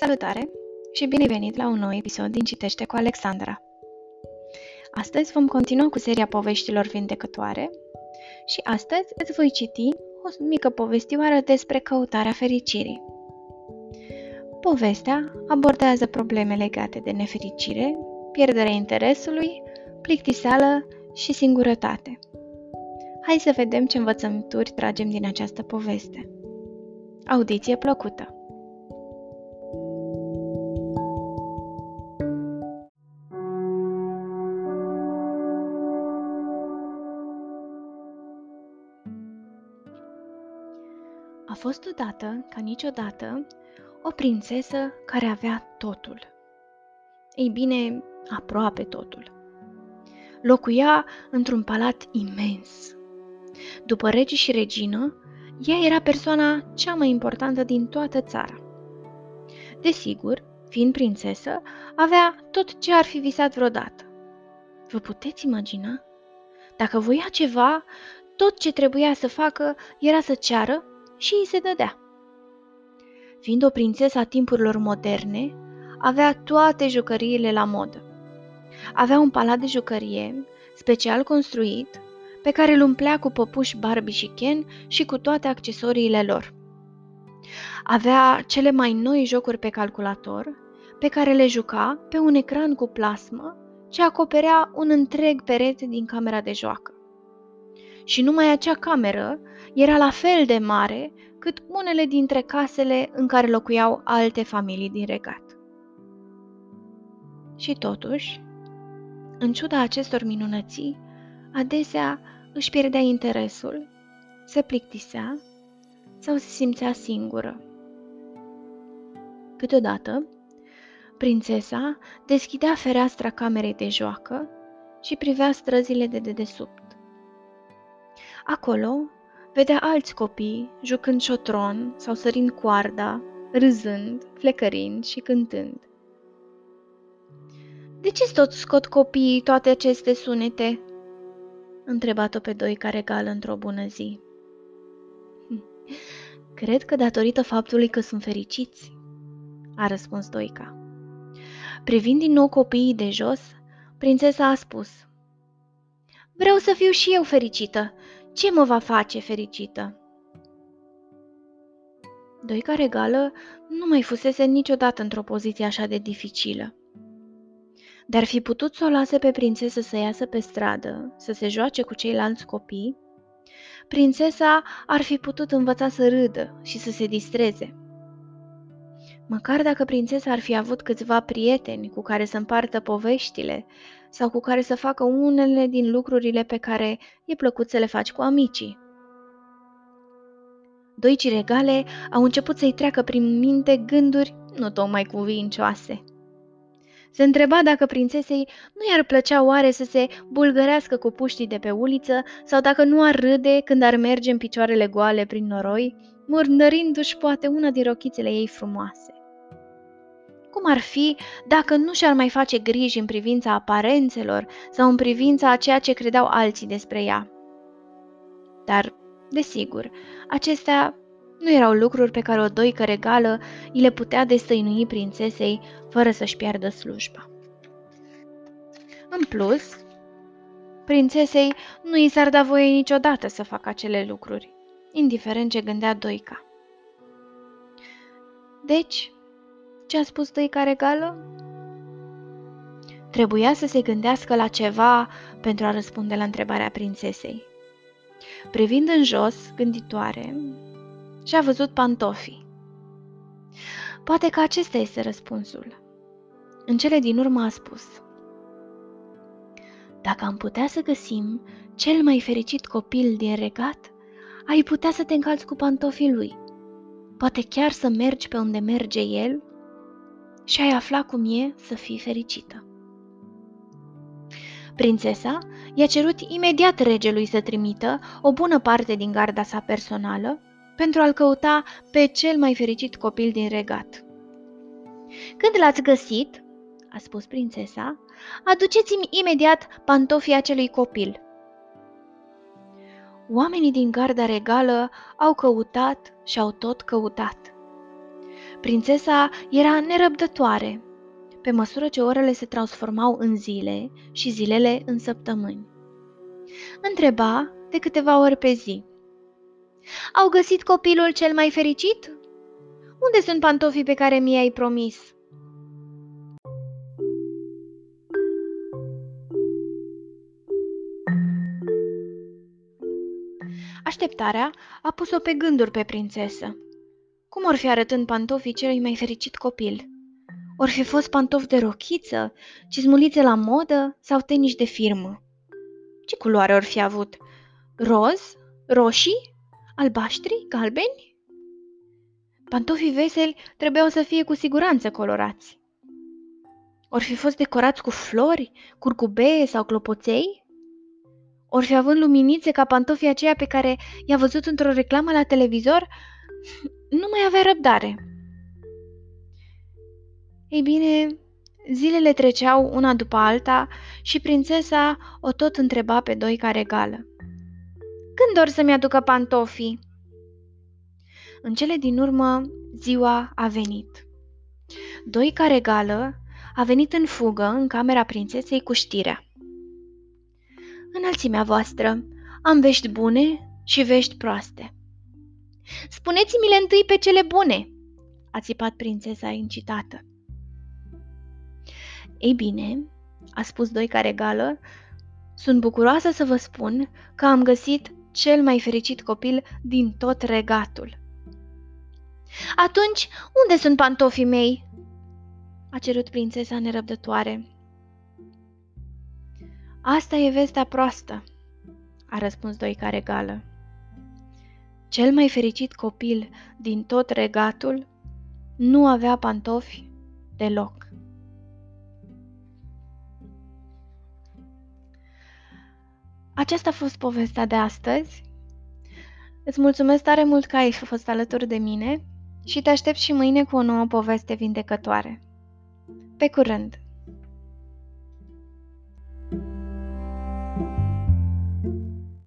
Salutare și bine venit la un nou episod din Citește cu Alexandra. Astăzi vom continua cu seria poveștilor vindecătoare și astăzi îți voi citi o mică povestioară despre căutarea fericirii. Povestea abordează probleme legate de nefericire, pierderea interesului, plictiseală și singurătate. Hai să vedem ce învățăminturi tragem din această poveste. Audiție plăcută! Fost odată, ca niciodată, o prințesă care avea totul. Ei bine, aproape totul. Locuia într-un palat imens. După rege și regină, ea era persoana cea mai importantă din toată țara. Desigur, fiind prințesă, avea tot ce ar fi visat vreodată. Vă puteți imagina? Dacă voia ceva, tot ce trebuia să facă era să ceară și îi se dădea. Fiind o prințesă a timpurilor moderne, avea toate jucăriile la modă. Avea un palat de jucărie, special construit, pe care îl umplea cu păpuși Barbie și Ken și cu toate accesoriile lor. Avea cele mai noi jocuri pe calculator, pe care le juca pe un ecran cu plasmă ce acoperea un întreg perete din camera de joacă. Și numai acea cameră era la fel de mare cât unele dintre casele în care locuiau alte familii din regat. Și totuși, în ciuda acestor minunății, adesea își pierdea interesul, se plictisea sau se simțea singură. Câteodată, prințesa deschidea fereastra camerei de joacă și privea străzile de dedesubt. Acolo vedea alți copii jucând șotron sau sărind coarda, râzând, flecărind și cântând. De ce tot scot copiii toate aceste sunete?" întrebat-o pe doi care gală într-o bună zi. Cred că datorită faptului că sunt fericiți, a răspuns Doica. Privind din nou copiii de jos, prințesa a spus Vreau să fiu și eu fericită. Ce mă va face fericită? Doica regală nu mai fusese niciodată într-o poziție așa de dificilă. Dar fi putut să o lase pe prințesă să iasă pe stradă, să se joace cu ceilalți copii, prințesa ar fi putut învăța să râdă și să se distreze. Măcar dacă prințesa ar fi avut câțiva prieteni cu care să împartă poveștile sau cu care să facă unele din lucrurile pe care e plăcut să le faci cu amicii. Doi ciregale au început să-i treacă prin minte gânduri nu tocmai cuvincioase. Se întreba dacă prințesei nu i-ar plăcea oare să se bulgărească cu puștii de pe uliță sau dacă nu ar râde când ar merge în picioarele goale prin noroi, murdărindu-și poate una din rochițele ei frumoase. Cum ar fi dacă nu și-ar mai face griji în privința aparențelor sau în privința a ceea ce credeau alții despre ea? Dar, desigur, acestea nu erau lucruri pe care o doică regală îi le putea destăinui prințesei fără să-și piardă slujba. În plus, prințesei nu i s-ar da voie niciodată să facă acele lucruri, indiferent ce gândea doica. Deci, ce a spus doica regală? Trebuia să se gândească la ceva pentru a răspunde la întrebarea prințesei. Privind în jos, gânditoare, și-a văzut pantofii. Poate că acesta este răspunsul. În cele din urmă a spus. Dacă am putea să găsim cel mai fericit copil din regat, ai putea să te încalți cu pantofii lui. Poate chiar să mergi pe unde merge el și ai afla cum e să fii fericită. Prințesa i-a cerut imediat regelui să trimită o bună parte din garda sa personală pentru a-l căuta pe cel mai fericit copil din regat. Când l-ați găsit, a spus prințesa, aduceți-mi imediat pantofii acelui copil. Oamenii din garda regală au căutat și au tot căutat. Prințesa era nerăbdătoare, pe măsură ce orele se transformau în zile și zilele în săptămâni. Întreba de câteva ori pe zi. Au găsit copilul cel mai fericit? Unde sunt pantofii pe care mi-ai promis? Așteptarea a pus-o pe gânduri pe prințesă. Cum or fi arătând pantofii celui mai fericit copil? Or fi fost pantofi de rochiță, cizmulițe la modă sau teniși de firmă? Ce culoare or fi avut? Roz? Roșii? Albaștri? Galbeni? Pantofii veseli trebuiau să fie cu siguranță colorați. Or fi fost decorați cu flori, curcubee sau clopoței? Or fi având luminițe ca pantofii aceia pe care i-a văzut într-o reclamă la televizor? Nu mai avea răbdare. Ei bine, zilele treceau una după alta și prințesa o tot întreba pe doi care gală. Când dor să-mi aducă pantofii? În cele din urmă, ziua a venit. Doi care gală a venit în fugă în camera prințesei cu știrea. Înălțimea voastră, am vești bune și vești proaste. Spuneți-mi-le întâi pe cele bune, a țipat prințesa incitată. Ei bine, a spus doi care gală, sunt bucuroasă să vă spun că am găsit cel mai fericit copil din tot regatul. Atunci, unde sunt pantofii mei? a cerut prințesa nerăbdătoare. Asta e vestea proastă, a răspuns Doica regală. Cel mai fericit copil din tot regatul nu avea pantofi deloc. Aceasta a fost povestea de astăzi. Îți mulțumesc tare mult că ai fost alături de mine și te aștept și mâine cu o nouă poveste vindecătoare. Pe curând!